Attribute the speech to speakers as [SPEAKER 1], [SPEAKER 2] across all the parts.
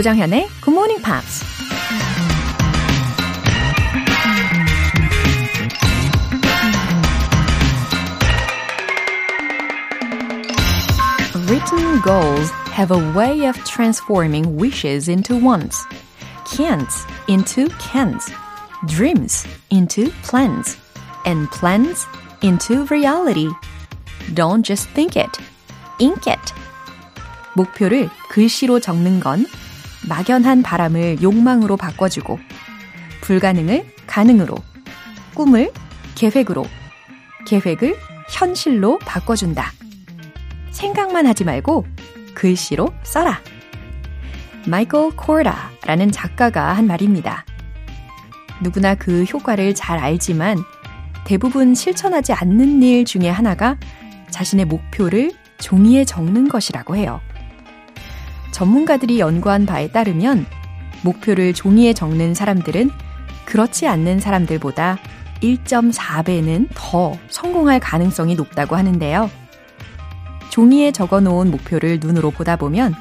[SPEAKER 1] 조정현의 Good Morning Pops. Written goals have a way of transforming wishes into wants, can'ts into cans, dreams into plans, and plans into reality. Don't just think it, ink it. 목표를 글씨로 적는 건 막연한 바람을 욕망으로 바꿔주고, 불가능을 가능으로, 꿈을 계획으로, 계획을 현실로 바꿔준다. 생각만 하지 말고 글씨로 써라. 마이클 코르다라는 작가가 한 말입니다. 누구나 그 효과를 잘 알지만 대부분 실천하지 않는 일 중에 하나가 자신의 목표를 종이에 적는 것이라고 해요. 전문가들이 연구한 바에 따르면 목표를 종이에 적는 사람들은 그렇지 않는 사람들보다 1.4배는 더 성공할 가능성이 높다고 하는데요. 종이에 적어 놓은 목표를 눈으로 보다 보면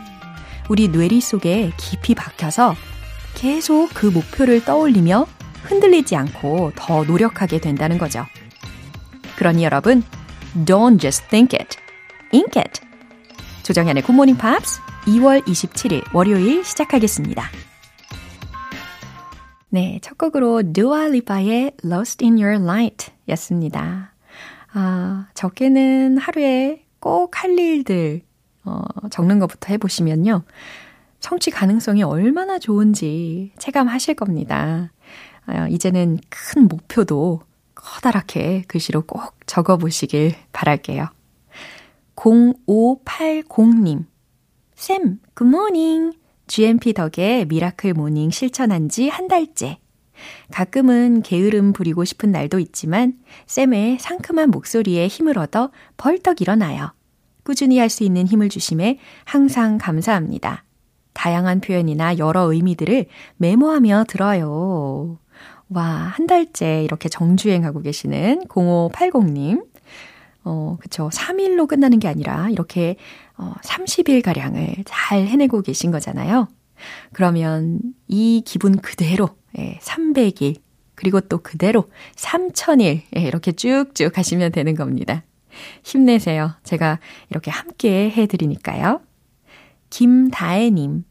[SPEAKER 1] 우리 뇌리 속에 깊이 박혀서 계속 그 목표를 떠올리며 흔들리지 않고 더 노력하게 된다는 거죠. 그러니 여러분, don't just think it, ink it. 조정현의 Morning Pops 2월 27일 월요일 시작하겠습니다. 네, 첫 곡으로 Lipa의 Lost in Your Light 였습니다. 아, 적게는 하루에 꼭 할 일들 어, 적는 것부터 해보시면요. 성취 가능성이 얼마나 좋은지 체감하실 겁니다. 어, 이제는 큰 목표도 커다랗게 글씨로 꼭 적어보시길 바랄게요. 0580님. 쌤, good morning. GMP 덕에 miracle morning 실천한 지 한 달째. 가끔은 게으름 부리고 싶은 날도 있지만 쌤의 상큼한 목소리에 힘을 얻어 벌떡 일어나요. 꾸준히 할 수 있는 힘을 주심에 항상 감사합니다. 다양한 표현이나 여러 의미들을 메모하며 들어요. 와, 한 달째 이렇게 정주행하고 계시는 0580님. 어, 그쵸. 3일로 끝나는 게 아니라 이렇게 어, 30일 가량을 잘 해내고 계신 거잖아요. 그러면 이 기분 그대로 예, 300일, 그리고 또 그대로 3000일 예, 이렇게 쭉쭉 하시면 되는 겁니다. 힘내세요. 제가 이렇게 함께 해드리니까요. 김다혜님.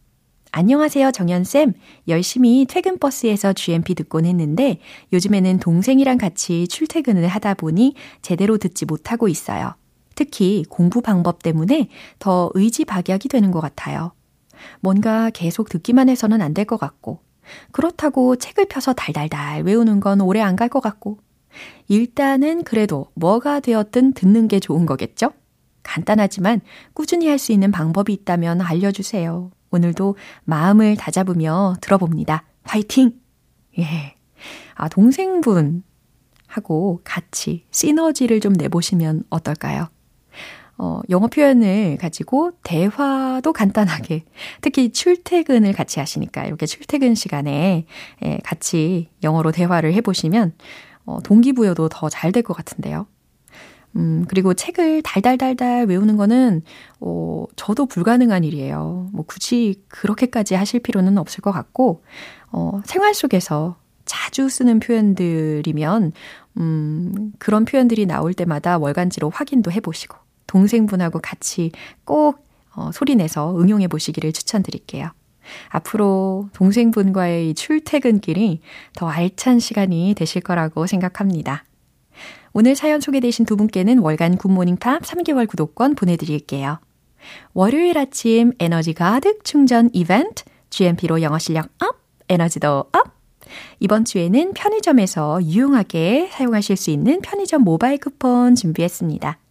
[SPEAKER 1] 안녕하세요, 정연쌤. 열심히 퇴근버스에서 GMP 듣곤 했는데 요즘에는 동생이랑 같이 출퇴근을 하다 보니 제대로 듣지 못하고 있어요. 특히 공부 방법 때문에 더 의지박약이 되는 것 같아요. 뭔가 계속 듣기만 해서는 안 될 것 같고, 그렇다고 책을 펴서 달달달 외우는 건 오래 안 갈 것 같고, 일단은 그래도 뭐가 되었든 듣는 게 좋은 거겠죠? 간단하지만 꾸준히 할 수 있는 방법이 있다면 알려주세요. 오늘도 마음을 다잡으며 들어봅니다. 화이팅! 예. 아, 동생분 하고 같이 시너지를 좀 내보시면 어떨까요? 어, 영어 표현을 가지고 대화도 간단하게, 특히 출퇴근을 같이 하시니까 이렇게 출퇴근 시간에 예, 같이 영어로 대화를 해보시면 어, 동기부여도 더 잘 될 것 같은데요. 음, 그리고 책을 달달달달 외우는 거는, 어, 저도 불가능한 일이에요. 뭐 굳이 그렇게까지 하실 필요는 없을 것 같고, 어, 생활 속에서 자주 쓰는 표현들이면, 음, 그런 표현들이 나올 때마다 월간지로 확인도 해보시고, 동생분하고 같이 꼭 어, 소리내서 응용해 보시기를 추천드릴게요. 앞으로 동생분과의 이 출퇴근길이 더 알찬 시간이 되실 거라고 생각합니다. 오늘 사연 소개되신 두 분께는 월간 Good Morning Pops 3개월 구독권 보내드릴게요. 월요일 아침 에너지 가득 충전 이벤트 GMP로 영어 실력 up, 에너지도 up! 이번 주에는 편의점에서 유용하게 사용하실 수 있는 편의점 모바일 쿠폰 준비했습니다.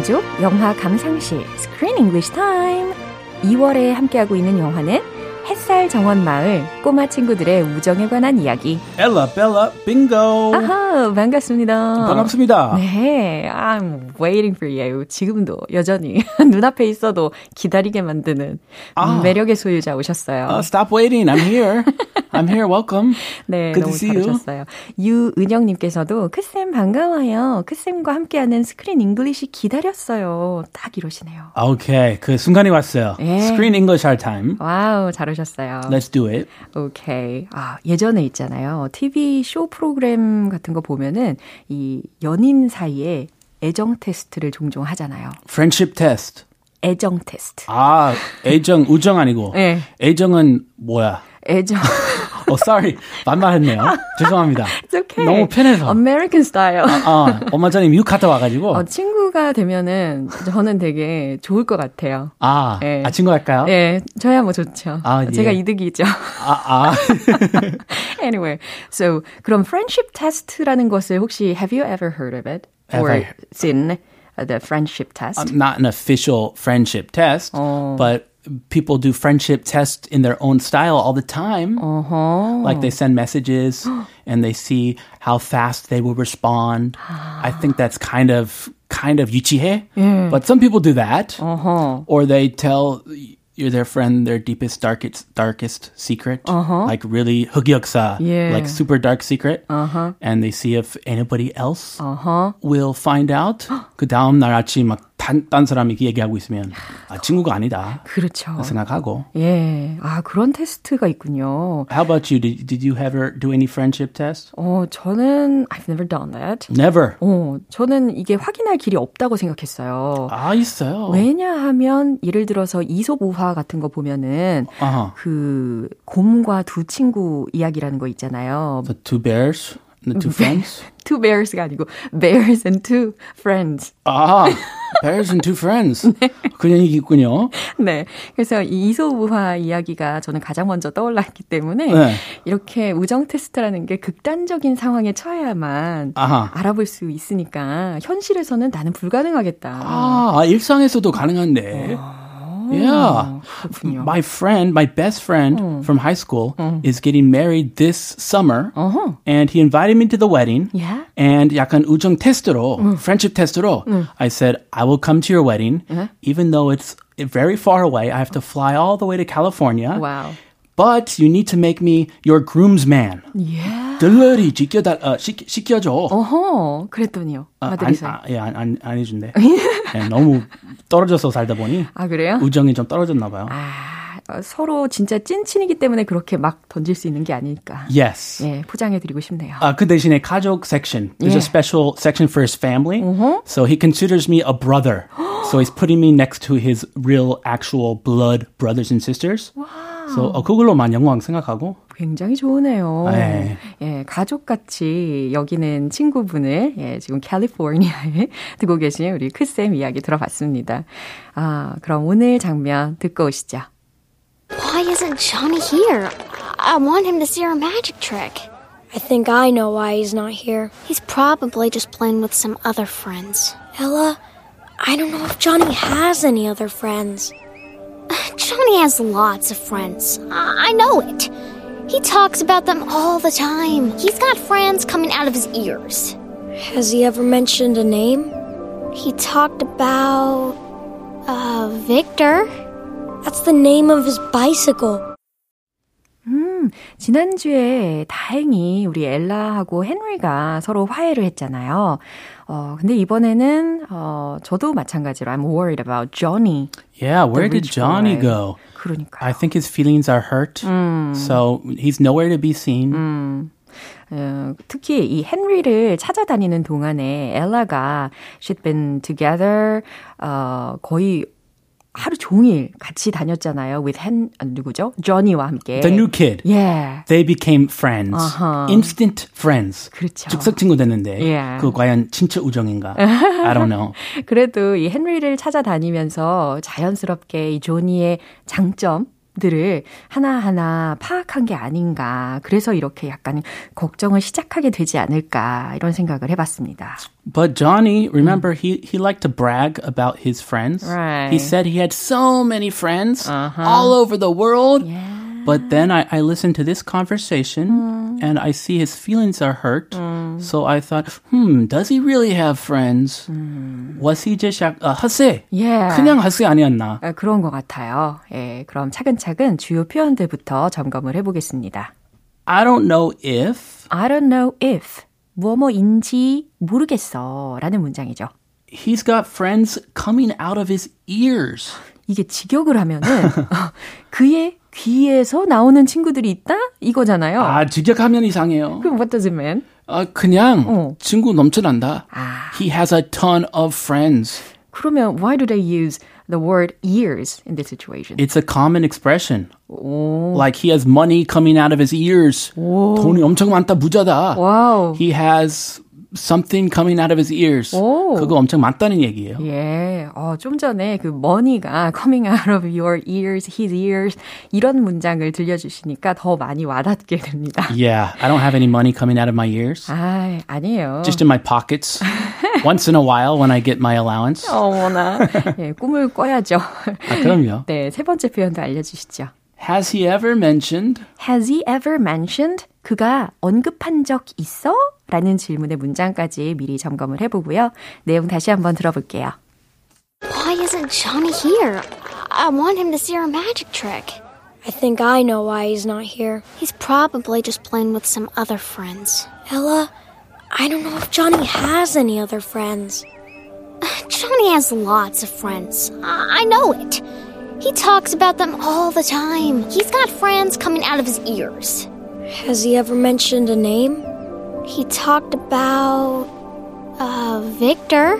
[SPEAKER 1] 만족 영화 감상실 Screen English Time. 2월에 함께하고 있는 영화는 햇살 정원 마을 꼬마 친구들의 우정에 관한 이야기.
[SPEAKER 2] Ella, Bella, bingo.
[SPEAKER 1] 아하, 반갑습니다.
[SPEAKER 2] 반갑습니다.
[SPEAKER 1] 네, I'm waiting for you. 지금도 여전히 눈앞에 있어도 기다리게 만드는
[SPEAKER 2] 아.
[SPEAKER 1] 매력의 소유자 오셨어요.
[SPEAKER 2] Uh, stop waiting. I'm here. I'm here. Welcome.
[SPEAKER 1] 네,
[SPEAKER 2] Good
[SPEAKER 1] 너무
[SPEAKER 2] to see you.
[SPEAKER 1] 잘하셨어요. 유은영 님께서도 크쌤 반가워요. 크쌤과 함께하는 Screen English 기다렸어요. 딱 이러시네요.
[SPEAKER 2] Okay, 그 순간이 왔어요.
[SPEAKER 1] 예.
[SPEAKER 2] Screen English our time.
[SPEAKER 1] Wow, 잘하셨어요.
[SPEAKER 2] Let's do it.
[SPEAKER 1] 오케이. 아, 예전에 있잖아요. TV 쇼 프로그램 같은 거 보면은 이 연인 사이에 애정 테스트를 종종 하잖아요.
[SPEAKER 2] Friendship test.
[SPEAKER 1] 애정 테스트.
[SPEAKER 2] 아, 애정, 우정 아니고.
[SPEAKER 1] 네.
[SPEAKER 2] 애정은 뭐야?
[SPEAKER 1] 애정.
[SPEAKER 2] 어, sorry. 반말했네요. 죄송합니다.
[SPEAKER 1] It's okay.
[SPEAKER 2] 너무 편해서.
[SPEAKER 1] American style.
[SPEAKER 2] 아, 엄마 전에 미국 갔다 와가지고.
[SPEAKER 1] 어, 친구가 되면은 저는 되게 좋을 것 같아요.
[SPEAKER 2] 아,
[SPEAKER 1] 예.
[SPEAKER 2] 아, 친구 할까요?
[SPEAKER 1] 예, 저야 뭐 좋죠.
[SPEAKER 2] 아, 예.
[SPEAKER 1] 제가 이득이죠.
[SPEAKER 2] 아, 아.
[SPEAKER 1] anyway, so 그럼 friendship test라는 것을 혹시 have you ever heard of it or
[SPEAKER 2] Have I-
[SPEAKER 1] seen the friendship test?
[SPEAKER 2] Um, not an official friendship test,
[SPEAKER 1] Oh.
[SPEAKER 2] but people do friendship tests in their own style all the time.
[SPEAKER 1] 어허.
[SPEAKER 2] Like they send messages and they see how fast they will respond. I think that's kind of kind of 유치해. But some people do that.
[SPEAKER 1] 어허.
[SPEAKER 2] Or they tell you're their friend their deepest darkest darkest secret. Like really 흑역사,
[SPEAKER 1] Yeah.
[SPEAKER 2] like super dark secret. And they see if anybody else
[SPEAKER 1] 어허.
[SPEAKER 2] will find out. 그 다음 날 아침 막 딴 사람이 그 얘기하고 있으면 아 친구가 아니다
[SPEAKER 1] 그렇죠.
[SPEAKER 2] 생각하고.
[SPEAKER 1] 예. 아, 그런 테스트가 있군요.
[SPEAKER 2] How about you? Did, did you ever do any friendship tests?
[SPEAKER 1] 어, 저는 I've never done that.
[SPEAKER 2] Never.
[SPEAKER 1] 어, 저는 이게 확인할 길이 없다고 생각했어요.
[SPEAKER 2] 아 있어요.
[SPEAKER 1] 왜냐하면 예를 들어서 이솝 우화 같은 거 보면은
[SPEAKER 2] 아하.
[SPEAKER 1] 그 곰과 두 친구 이야기라는 거 있잖아요.
[SPEAKER 2] The two bears, two friends.
[SPEAKER 1] Two bears가 아니고 bears and two friends.
[SPEAKER 2] 아, bears and two friends. 그런 얘기 있군요.
[SPEAKER 1] 네. 그래서 이 이솝우화 이야기가 저는 가장 먼저 떠올랐기 때문에
[SPEAKER 2] 네.
[SPEAKER 1] 이렇게 우정 테스트라는 게 극단적인 상황에 처해야만
[SPEAKER 2] 아하.
[SPEAKER 1] 알아볼 수 있으니까 현실에서는 나는 불가능하겠다.
[SPEAKER 2] 아, 아, 일상에서도 가능한데. Yeah.
[SPEAKER 1] 그렇군요.
[SPEAKER 2] My friend, my best friend from high school is getting married this summer.
[SPEAKER 1] 어허.
[SPEAKER 2] And he invited me to the wedding.
[SPEAKER 1] Yeah.
[SPEAKER 2] And 약간 우정 테스트로, friendship 테스트로, I said, I will come to your wedding, even though it's very far away. I have to fly all the way to California.
[SPEAKER 1] 와우.
[SPEAKER 2] But you need to make me your groomsman.
[SPEAKER 1] Yeah.
[SPEAKER 2] 들러리 지켜달, 어, 시, 시켜줘.
[SPEAKER 1] 어허. 그랬더니요.
[SPEAKER 2] 아, 안.
[SPEAKER 1] 아,
[SPEAKER 2] 예, 안, 안, 안 해준대. 예, 너무 떨어져서 살다 보니
[SPEAKER 1] 아, 그래요?
[SPEAKER 2] 우정이 좀 떨어졌나 봐요.
[SPEAKER 1] 아, 어, 서로 진짜 찐친이기 때문에 그렇게 막 던질 수 있는 게 아닐까.
[SPEAKER 2] Yes.
[SPEAKER 1] 예, 포장해드리고 싶네요.
[SPEAKER 2] 아, 그 대신에 가족 section. There's
[SPEAKER 1] Yeah.
[SPEAKER 2] a special section for his family. So he considers me a brother. so he's putting me next to his real, actual blood brothers and sisters. So 어, 그걸로만 영광 생각하고.
[SPEAKER 1] 굉장히 좋으네요.
[SPEAKER 2] 네.
[SPEAKER 1] 예, 가족같이 여기는 친구분을 예, 지금 캘리포니아에 두고 계신 우리 크쌤 이야기 들어봤습니다. 아, 그럼 오늘 장면 듣고 오시죠.
[SPEAKER 3] Why isn't Johnny here? I want him to see our magic trick.
[SPEAKER 4] I think I know why he's not here.
[SPEAKER 3] He's probably just playing with some other friends.
[SPEAKER 4] Ella, I don't know if Johnny has any other friends.
[SPEAKER 3] Johnny has lots of friends. I, I know it. He talks about them all the time. He's got friends coming out of his ears.
[SPEAKER 4] Has he ever mentioned a name?
[SPEAKER 3] He talked about. uh, Victor.
[SPEAKER 4] That's the name of his bicycle.
[SPEAKER 1] 지난주에 다행히 우리 엘라하고 헨리가 서로 화해를 했잖아요. 어, 근데 이번에는, 어, 저도 마찬가지로 I'm worried about Johnny.
[SPEAKER 2] Yeah, where did Johnny
[SPEAKER 1] boy.
[SPEAKER 2] go?
[SPEAKER 1] 그러니까요.
[SPEAKER 2] I think his feelings are hurt. So he's nowhere to be seen.
[SPEAKER 1] 어, 특히 이 헨리를 찾아다니는 동안에 엘라가 she'd been together 어, 거의 하루 종일 같이 다녔잖아요. with hen 누구죠? 조니와 함께.
[SPEAKER 2] The new kid.
[SPEAKER 1] Yeah.
[SPEAKER 2] They became friends.
[SPEAKER 1] Uh-huh.
[SPEAKER 2] Instant friends.
[SPEAKER 1] 그렇죠.
[SPEAKER 2] 즉석 친구 됐는데
[SPEAKER 1] Yeah.
[SPEAKER 2] 그 과연 진짜 우정인가? I don't know.
[SPEAKER 1] 그래도 이 헨리를 찾아다니면서 자연스럽게 이 조니의 장점 들을 하나하나 파악한 게 아닌가. 그래서 이렇게 약간 걱정을 시작하게 되지 않을까. 이런 생각을 해 봤습니다.
[SPEAKER 2] But Johnny, remember, he, he liked to brag about his friends.
[SPEAKER 1] Right.
[SPEAKER 2] He said he had so many friends all over the world. But then I, I listened to this conversation and I see his feelings are hurt. So I thought, hmm, does he really have friends? Was he just 약, 아, 핫세?
[SPEAKER 1] Yeah.
[SPEAKER 2] 그냥 핫세 아니었나?
[SPEAKER 1] 아, 그런 것 같아요. 예, 그럼 차근차근 주요 표현들부터 점검을 해보겠습니다.
[SPEAKER 2] I don't know if
[SPEAKER 1] I don't know if 뭐뭐인지 모르겠어 라는 문장이죠.
[SPEAKER 2] he's got friends coming out of his ears.
[SPEAKER 1] 이게 직역을 하면은 그의 귀에서 나오는 친구들이 있다? 이거잖아요.
[SPEAKER 2] 아, 직역하면 이상해요.
[SPEAKER 1] 그럼 what does it mean?
[SPEAKER 2] 아, 그냥
[SPEAKER 1] 어.
[SPEAKER 2] 친구 넘쳐난다.
[SPEAKER 1] 아.
[SPEAKER 2] He has a ton of friends.
[SPEAKER 1] 그러면 why do they use the word ears in this situation?
[SPEAKER 2] It's a common expression. Like he has money coming out of his ears. 돈이 엄청 많다, 부자다.
[SPEAKER 1] 와우.
[SPEAKER 2] He has something coming out of his ears.
[SPEAKER 1] 오.
[SPEAKER 2] 그거 엄청 많다는 얘기예요.
[SPEAKER 1] 예, 어, 좀 전에 그 money가 coming out of your ears, his ears 이런 문장을 들려주시니까 더 많이 와닿게 됩니다.
[SPEAKER 2] Yeah, I don't have any money coming out of my ears.
[SPEAKER 1] 아, 아니에요.
[SPEAKER 2] Just in my pockets. Once in a while when I get my allowance.
[SPEAKER 1] 어머나. 예, 꿈을 꿔야죠.
[SPEAKER 2] 아, 그럼요.
[SPEAKER 1] 네, 세 번째 표현도 알려주시죠.
[SPEAKER 2] Has he ever mentioned
[SPEAKER 1] Has he ever mentioned? 그가 언급한 적 있어? 라는 질문의 문장까지 미리 점검을 해보고요. 내용 다시 한번 들어볼게요.
[SPEAKER 3] Why isn't Johnny here? I want him to see our magic trick.
[SPEAKER 4] I think I know why he's not here.
[SPEAKER 3] He's probably just playing with some other friends.
[SPEAKER 4] Ella, I don't know if Johnny has any other friends.
[SPEAKER 3] Johnny has lots of friends. I, I know it. He talks about them all the time. He's got friends coming out of his ears.
[SPEAKER 4] Has he ever mentioned a name?
[SPEAKER 3] He talked about. uh, Victor.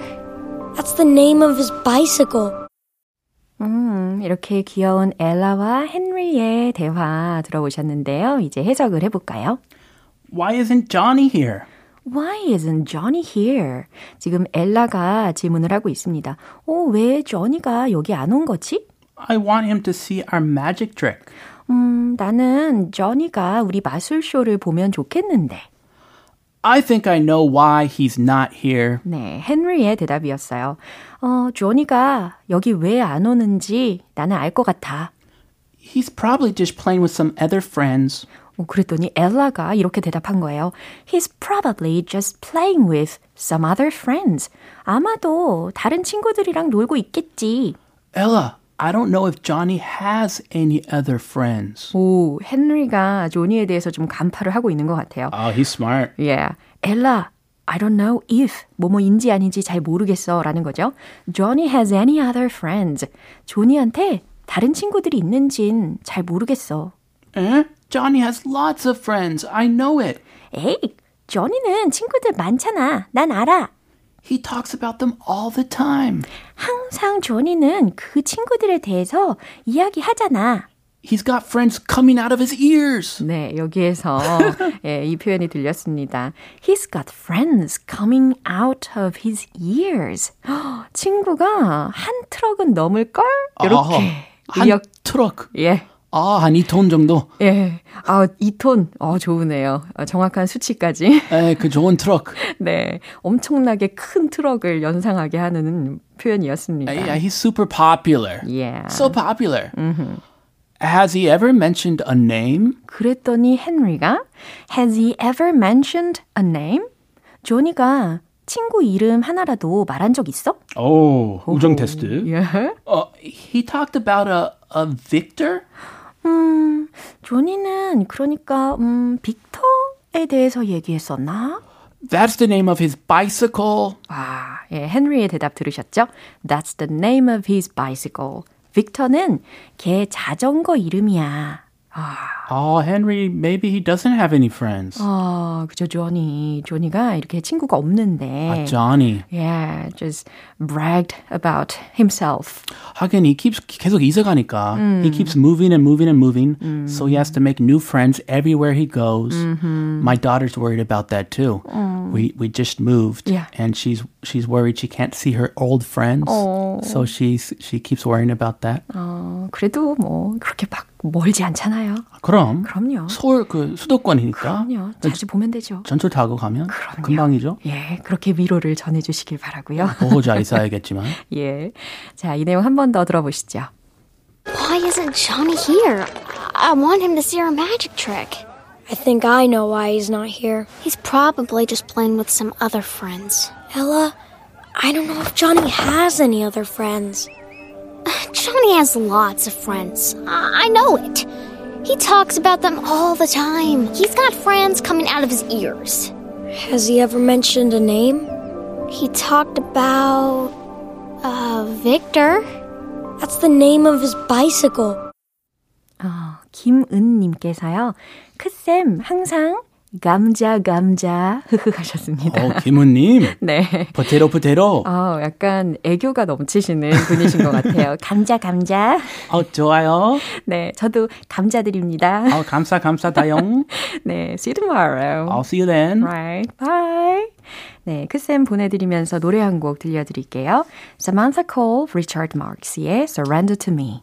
[SPEAKER 4] That's the name of his bicycle.
[SPEAKER 1] 음, 이렇게 귀여운 엘라와 헨리의 대화 들어보셨는데요. 이제 해석을 해볼까요?
[SPEAKER 2] why isn't Johnny here?
[SPEAKER 1] Why isn't Johnny here? 지금 엘라가 질문을 하고 있습니다. 어, 왜 조니가 여기 안 온 거지?
[SPEAKER 2] I want him to see our magic trick.
[SPEAKER 1] 음, 나는 조니가 우리 마술쇼를 보면 좋겠는데.
[SPEAKER 2] I think I know why he's not here.
[SPEAKER 1] 네, 헨리의 대답이었어요. 어, 조니가 여기 왜 안 오는지 나는 알 것 같아.
[SPEAKER 2] He's probably just playing with some other friends.
[SPEAKER 1] 어, 그랬더니 엘라가 이렇게 대답한 거예요. He's probably just playing with some other friends. 아마도 다른 친구들이랑 놀고 있겠지.
[SPEAKER 2] Ella, I don't know if Johnny has any other friends.
[SPEAKER 1] 오, 헨리가 조니에 대해서 좀 간파를 하고 있는 것 같아요.
[SPEAKER 2] Oh, he's smart.
[SPEAKER 1] Yeah. 엘라, I don't know if 뭐뭐인지 아닌지 잘 모르겠어 라는 거죠. Johnny has any other friends. 조니한테 다른 친구들이 있는진 잘 모르겠어.
[SPEAKER 2] Eh? Johnny has lots of friends. I know it.
[SPEAKER 1] 에이, 조니는 친구들 많잖아. 난 알아.
[SPEAKER 2] He talks about them all the time.
[SPEAKER 1] 항상 조니는 그 친구들에 대해서 이야기하잖아.
[SPEAKER 2] He's got friends coming out of his ears.
[SPEAKER 1] 네, 여기에서 예, 이 표현이 들렸습니다. He's got friends coming out of his ears. 친구가 한 트럭은 넘을 걸? 이렇게.
[SPEAKER 2] 한
[SPEAKER 1] 의역-
[SPEAKER 2] 트럭.
[SPEAKER 1] 예.
[SPEAKER 2] 아, 한 2톤 정도.
[SPEAKER 1] 예. 아, 2톤. 어, 좋으네요. 어, 정확한 수치까지.
[SPEAKER 2] 에, 그 좋은 트럭.
[SPEAKER 1] 네. 엄청나게 큰 트럭을 연상하게 하는 표현이었습니다.
[SPEAKER 2] Yeah, he's super popular.
[SPEAKER 1] Yeah.
[SPEAKER 2] So popular. Has he ever mentioned a name?
[SPEAKER 1] 그랬더니 헨리가 Has he ever mentioned a name? 조니가 친구 이름 하나라도 말한 적 있어?
[SPEAKER 2] Oh, 우정 테스트.
[SPEAKER 1] 예.
[SPEAKER 2] Uh, he talked about a, a Victor?
[SPEAKER 1] 음, 조니는 그러니까 음, 빅터에 대해서 얘기했었나?
[SPEAKER 2] That's the name of his bicycle.
[SPEAKER 1] 아, 예, 헨리의 대답 들으셨죠? That's the name of his bicycle. 빅터는 걔 자전거 이름이야.
[SPEAKER 2] 아. Oh, Henry, maybe he doesn't have any friends.
[SPEAKER 1] 아, 그죠, 조니. 조니가 이렇게 친구가 없는데.
[SPEAKER 2] 아, Johnny.
[SPEAKER 1] Yeah, just bragged about himself.
[SPEAKER 2] 하긴 he keeps 계속 이사 가니까 음. he keeps moving and moving and moving. 음. So he has to make new friends everywhere he goes. Mm-hmm. My daughter's worried about that too. 음. We we just moved yeah. and she's she's worried she can't see her old friends. 어. So she's she keeps worrying about that.
[SPEAKER 1] 어, 그래도 뭐 그렇게 막 멀지 않잖아요.
[SPEAKER 2] 그럼.
[SPEAKER 1] 그럼요.
[SPEAKER 2] 서울 그 수도권이니까.
[SPEAKER 1] 그럼요. 자주 보면 되죠.
[SPEAKER 2] 전철 타고 가면 그럼요. 금방이죠.
[SPEAKER 1] 예, 그렇게 위로를 전해 주시길 바라고요.
[SPEAKER 2] 보호 잘 있어야겠지만.
[SPEAKER 1] 예. 자, 이 내용 한 번 더 들어보시죠.
[SPEAKER 3] Why isn't Johnny here? I want him to see our magic trick.
[SPEAKER 4] I think I know why he's not here.
[SPEAKER 3] He's probably just playing with some other friends.
[SPEAKER 4] Ella, I don't know if Johnny has any other friends.
[SPEAKER 3] Johnny has lots of friends. I, I know it. He talks about them all the time. He's got friends coming out of his ears.
[SPEAKER 4] Has he ever mentioned a name?
[SPEAKER 3] He talked about. uh, Victor?
[SPEAKER 4] That's the name of his bicycle.
[SPEAKER 1] 어, 김은님께서요. 크쌤, 항상 감자 감자 흐흐 하셨습니다.
[SPEAKER 2] 어, 김은님.
[SPEAKER 1] 네.
[SPEAKER 2] 포테로 포테로.
[SPEAKER 1] 어, 약간 애교가 넘치시는 분이신 것 같아요. 감자 감자.
[SPEAKER 2] 어, 좋아요.
[SPEAKER 1] 네, 저도 감자드립니다.
[SPEAKER 2] 어, 감사 감사다용.
[SPEAKER 1] 네, see you tomorrow.
[SPEAKER 2] I'll see you then.
[SPEAKER 1] Right, bye. 네, 크쌤 보내드리면서 노래 한 곡 들려드릴게요. Samantha Cole, Richard Marx의 Surrender to Me.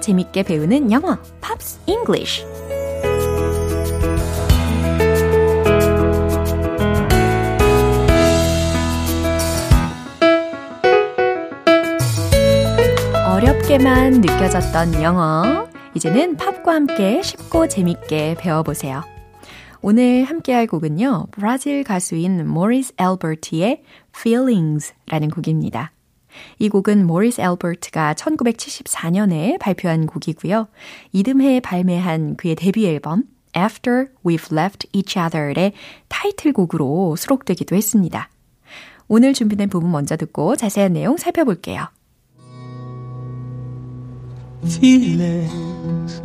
[SPEAKER 1] 재밌게 배우는 영어, Pops English. 어렵게만 느껴졌던 영어, 이제는 팝과 함께 쉽고 재밌게 배워보세요. 오늘 함께 할 곡은요, 브라질 가수인 모리스 엘버트의 Feelings라는 곡입니다. 이 곡은 모리스 엘버트가 1974년에 발표한 곡이고요. 이듬해 발매한 그의 데뷔 앨범 After We've Left Each Other의 타이틀곡으로 수록되기도 했습니다. 오늘 준비된 부분 먼저 듣고 자세한 내용 살펴볼게요.
[SPEAKER 5] Feelings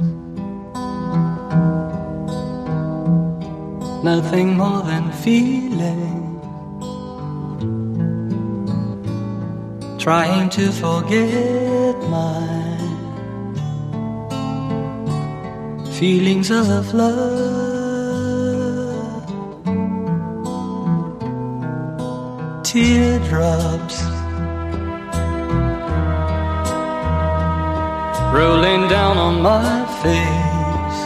[SPEAKER 5] Nothing more than feelings trying to forget my feelings of love. Teardrops. Rolling down on my face,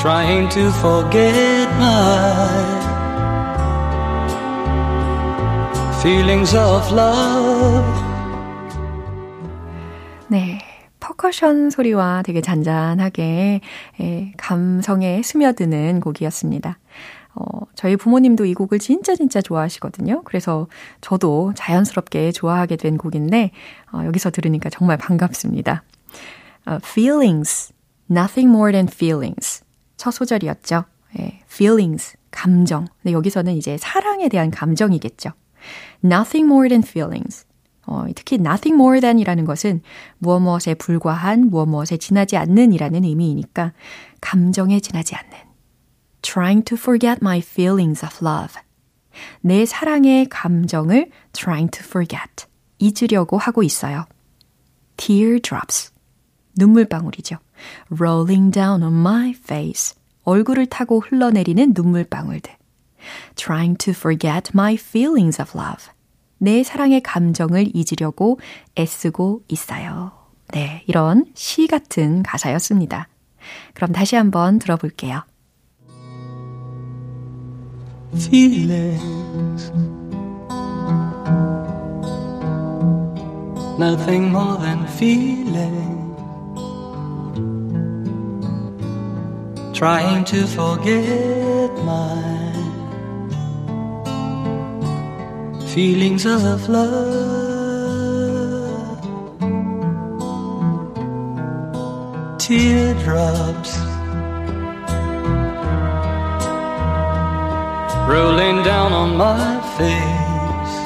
[SPEAKER 5] trying to forget my feelings of love.
[SPEAKER 1] 네. 퍼커션 소리와 되게 잔잔하게 예, 감성에 스며드는 곡이었습니다. 어, 저희 부모님도 이 곡을 진짜 진짜 좋아하시거든요. 그래서 저도 자연스럽게 좋아하게 된 곡인데 어, 여기서 들으니까 정말 반갑습니다. 어, feelings, nothing more than feelings. 첫 소절이었죠. 예, feelings, 감정. 근데 여기서는 이제 사랑에 대한 감정이겠죠. Nothing more than feelings. 어, 특히 nothing more than이라는 것은 무엇 무엇에 불과한, 무엇 무엇에 지나지 않는이라는 의미이니까 감정에 지나지 않는. trying to forget my feelings of love. 내 사랑의 감정을 trying to forget. 잊으려고 하고 있어요. teardrops. 눈물방울이죠. rolling down on my face. 얼굴을 타고 흘러내리는 눈물방울들. trying to forget my feelings of love. 내 사랑의 감정을 잊으려고 애쓰고 있어요. 네, 이런 시 같은 가사였습니다. 그럼 다시 한번 들어볼게요.
[SPEAKER 5] feelings. Nothing more than feeling. Trying to forget my feelings of love. Teardrops rolling down on my face,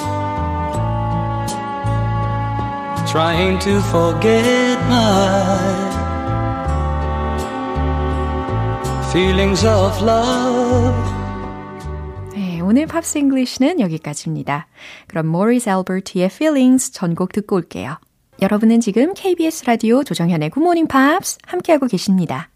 [SPEAKER 5] trying to forget my feelings of love.
[SPEAKER 1] 네, 오늘 Pops English는 여기까지입니다. 그럼 모리스 알버트의 Feelings 전곡 듣고 올게요. 여러분은 지금 KBS 라디오 조정현의 Good Morning Pops 함께하고 계십니다.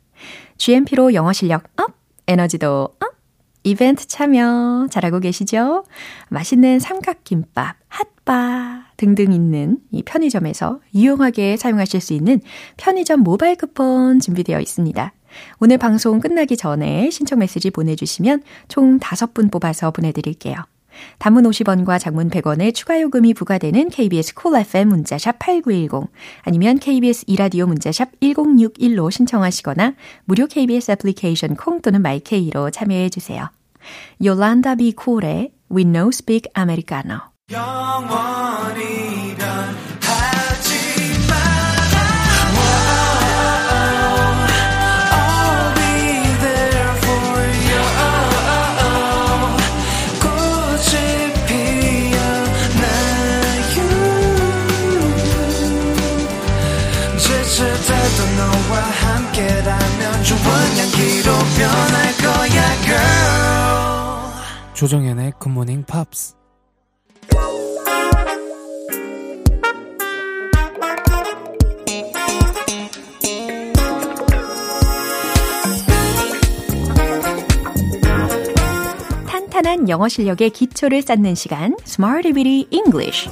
[SPEAKER 1] GMP로 영어 실력 up, 에너지도 up, 이벤트 참여 잘하고 계시죠? 맛있는 삼각김밥, 핫바 등등 있는 이 편의점에서 유용하게 사용하실 수 있는 편의점 모바일 쿠폰 준비되어 있습니다. 오늘 방송 끝나기 전에 신청 메시지 보내주시면 총 5분 뽑아서 보내드릴게요. 단문 50원과 장문 100원의 추가 요금이 부과되는 KBS Cool FM 문자샵 8910 아니면 KBS 이라디오 문자샵 1061로 신청하시거나 무료 KBS 애플리케이션 콩 또는 my K로 참여해 주세요. 요란다 비 콜의 We No Speak Americano 영원히
[SPEAKER 6] 조정현의 굿모닝 팝스
[SPEAKER 1] 탄탄한 영어 실력의 기초를 쌓는 시간 Smarty Bitty English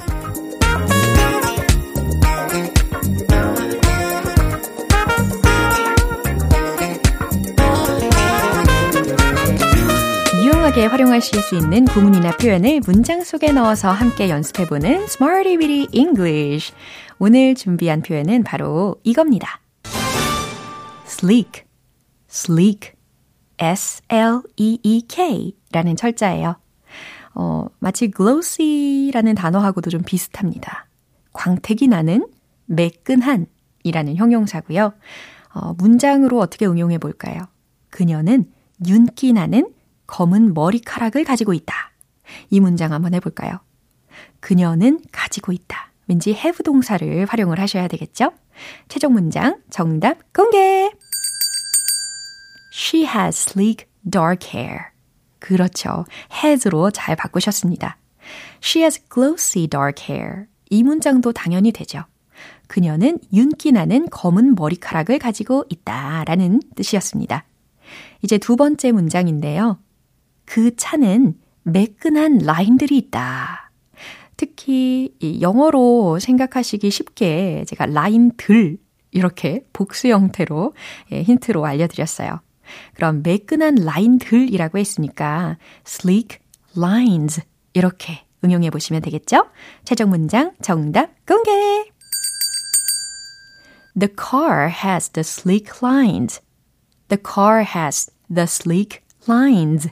[SPEAKER 1] 유용하게 활용하실 수 있는 구문이나 표현을 문장 속에 넣어서 함께 연습해보는 Smarty Bitty English. 오늘 준비한 표현은 바로 이겁니다. sleek, sleek, S-L-E-E-K 라는 철자예요. 어, 마치 glossy라는 단어하고도 좀 비슷합니다. 광택이 나는 매끈한 이라는 형용사고요. 어, 문장으로 어떻게 응용해 볼까요? 그녀는 윤기 나는 검은 머리카락을 가지고 있다. 이 문장 한번 해볼까요? 그녀는 가지고 있다. 왠지 have 동사를 활용을 하셔야 되겠죠? 최종 문장 정답 공개! She has sleek dark hair. 그렇죠. has로 잘 바꾸셨습니다. She has glossy dark hair. 이 문장도 당연히 되죠. 그녀는 윤기 나는 검은 머리카락을 가지고 있다. 라는 뜻이었습니다. 이제 두 번째 문장인데요. 그 차는 매끈한 라인들이 있다. 특히 영어로 생각하시기 쉽게 제가 라인들 이렇게 복수 형태로 예, 힌트로 알려드렸어요. 그럼 매끈한 라인들이라고 했으니까 sleek lines 이렇게 응용해 보시면 되겠죠? 최종 문장 정답 공개! The car has the sleek lines. The car has the sleek lines.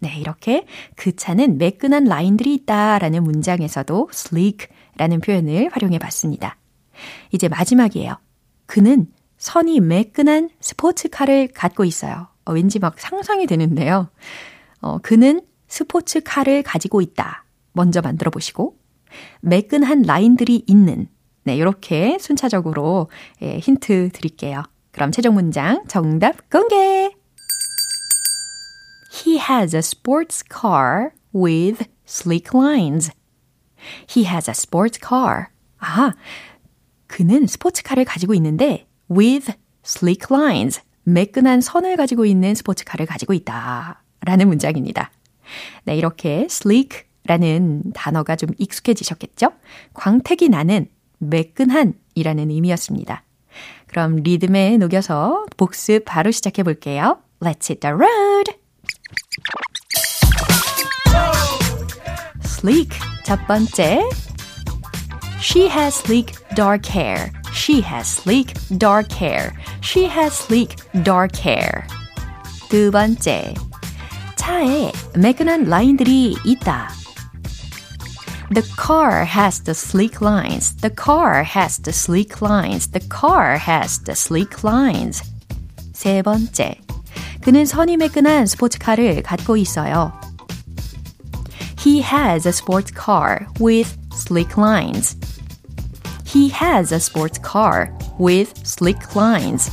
[SPEAKER 1] 네, 이렇게 그 차는 매끈한 라인들이 있다라는 문장에서도 sleek라는 표현을 활용해 봤습니다. 이제 마지막이에요. 그는 선이 매끈한 스포츠카를 갖고 있어요. 어, 왠지 막 상상이 되는데요. 어, 그는 스포츠카를 가지고 있다. 먼저 만들어 보시고, 매끈한 라인들이 있는, 네, 이렇게 순차적으로 예, 힌트 드릴게요. 그럼 최종 문장 정답 공개! He has a sports car with sleek lines. He has a sports car. 아, 그는 스포츠카를 가지고 있는데 with sleek lines. 매끈한 선을 가지고 있는 스포츠카를 가지고 있다. 라는 문장입니다. 네, 이렇게 sleek 라는 단어가 좀 익숙해지셨겠죠? 광택이 나는 매끈한 이라는 의미였습니다. 그럼 리듬에 녹여서 복습 바로 시작해 볼게요. Let's hit the road! sleek. 첫 번째. She has sleek dark hair. She has sleek dark hair. She has sleek dark hair. 두 번째. 차에 매끈한 라인들이 있다. The car has the sleek lines. The car has the sleek lines. The car has the sleek lines. 세 번째. 그는 선이 매끈한 스포츠카를 갖고 있어요. He has a sports car with sleek lines. He has a sports car with sleek lines.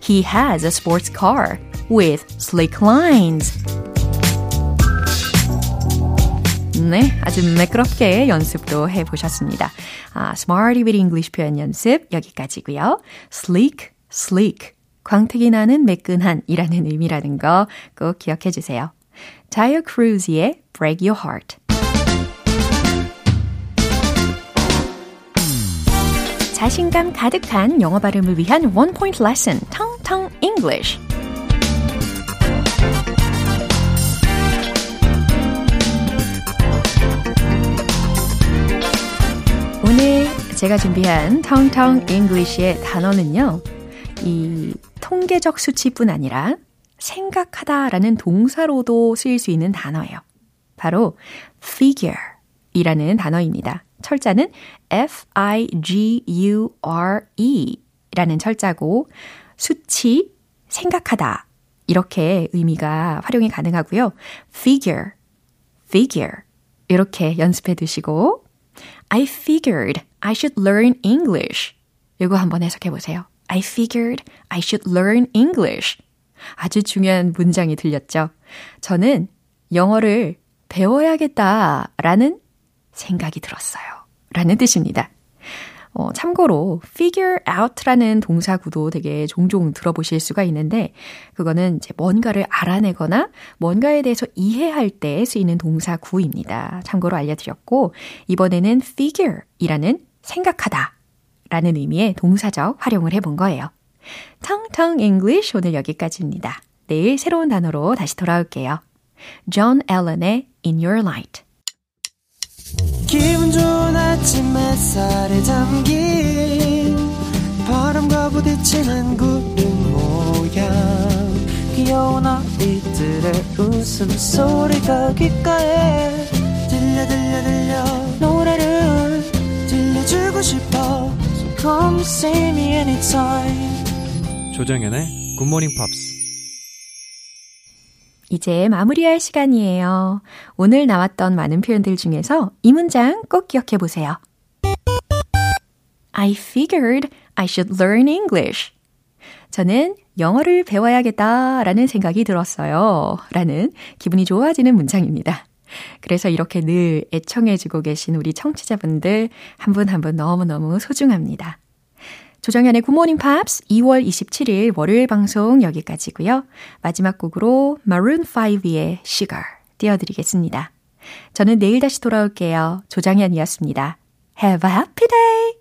[SPEAKER 1] He has a sports car with sleek lines. 네, 아주 매끄럽게 연습도 해보셨습니다. 아, Smarty with English 표현 연습 여기까지고요. Sleek, sleek. 광택이 나는 매끈한 이라는 의미라는 거 꼭 기억해 주세요. 자이어 크루즈의 Break Your Heart. 자신감 가득한 영어 발음을 위한 원 포인트 레슨, 텅텅 English. 오늘 제가 준비한 텅텅 English의 단어는요, 이 통계적 수치뿐 아니라 생각하다라는 동사로도 쓰일 수 있는 단어예요. 바로 figure 이라는 단어입니다. 철자는 F-I-G-U-R-E 라는 철자고 수치, 생각하다 이렇게 의미가 활용이 가능하고요. figure, figure 이렇게 연습해 두시고 I figured I should learn English 이거 한번 해석해 보세요. I figured I should learn English. 아주 중요한 문장이 들렸죠. 저는 영어를 배워야겠다 라는 생각이 들었어요. 라는 뜻입니다. 어, 참고로 figure out라는 동사 구도 되게 종종 들어보실 수가 있는데 그거는 이제 뭔가를 알아내거나 뭔가에 대해서 이해할 때 쓰이는 동사 구입니다. 참고로 알려드렸고 이번에는 figure이라는 생각하다 라는 의미의 동사적 활용을 해본 거예요. 텅텅 English 오늘 여기까지입니다. 내일 새로운 단어로 다시 돌아올게요. John Allen의 In Your Light.
[SPEAKER 7] 기분 좋은 아침 햇살에 담긴 바람과 부딪히는 구름 모양 귀여운 아이들의 웃음소리가 귓가에 들려 들려 들려 노래를 들려주고 싶어 come see me anytime
[SPEAKER 6] 조정연의 굿모닝 팝스
[SPEAKER 1] 이제 마무리할 시간이에요. 오늘 나왔던 많은 표현들 중에서 이 문장 꼭 기억해 보세요. I figured I should learn English. 저는 영어를 배워야겠다 라는 생각이 들었어요. 라는 기분이 좋아지는 문장입니다. 그래서 이렇게 늘 애청해주고 계신 우리 청취자분들 한 분 한 분 너무너무 소중합니다. 조정현의 굿모닝 팝스 2월 27일 월요일 방송 여기까지고요. 마지막 곡으로 Maroon 5의 Sugar 띄워드리겠습니다. 저는 내일 다시 돌아올게요. 조정현이었습니다. Have a happy day!